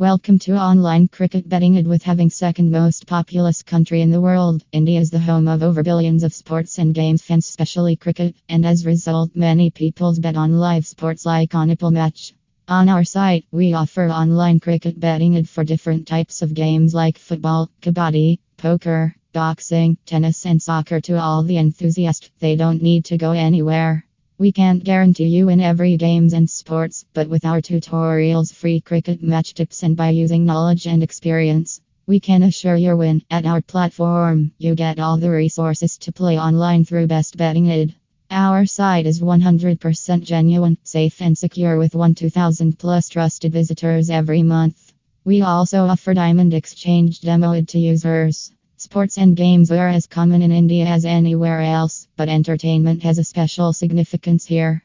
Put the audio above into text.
Welcome to online cricket betting ad with having second most populous country in the world. India is the home of over billions of sports and games fans, especially cricket, and as a result, many people bet on live sports like on IPL Match. On our site, we offer online cricket betting ad for different types of games like football, kabaddi, poker, boxing, tennis, and soccer to all the enthusiasts. They don't need to go anywhere. We can't guarantee you in every games and sports, but with our tutorials, free cricket match tips, and by using knowledge and experience, we can assure your win. At our platform, you get all the resources to play online through Best Betting Ad. Our site is 100% genuine, safe, and secure with 1 2000 plus trusted visitors every month. We also offer Diamond Exchange demo id to users. Sports and games are as common in India as anywhere else, but entertainment has a special significance here.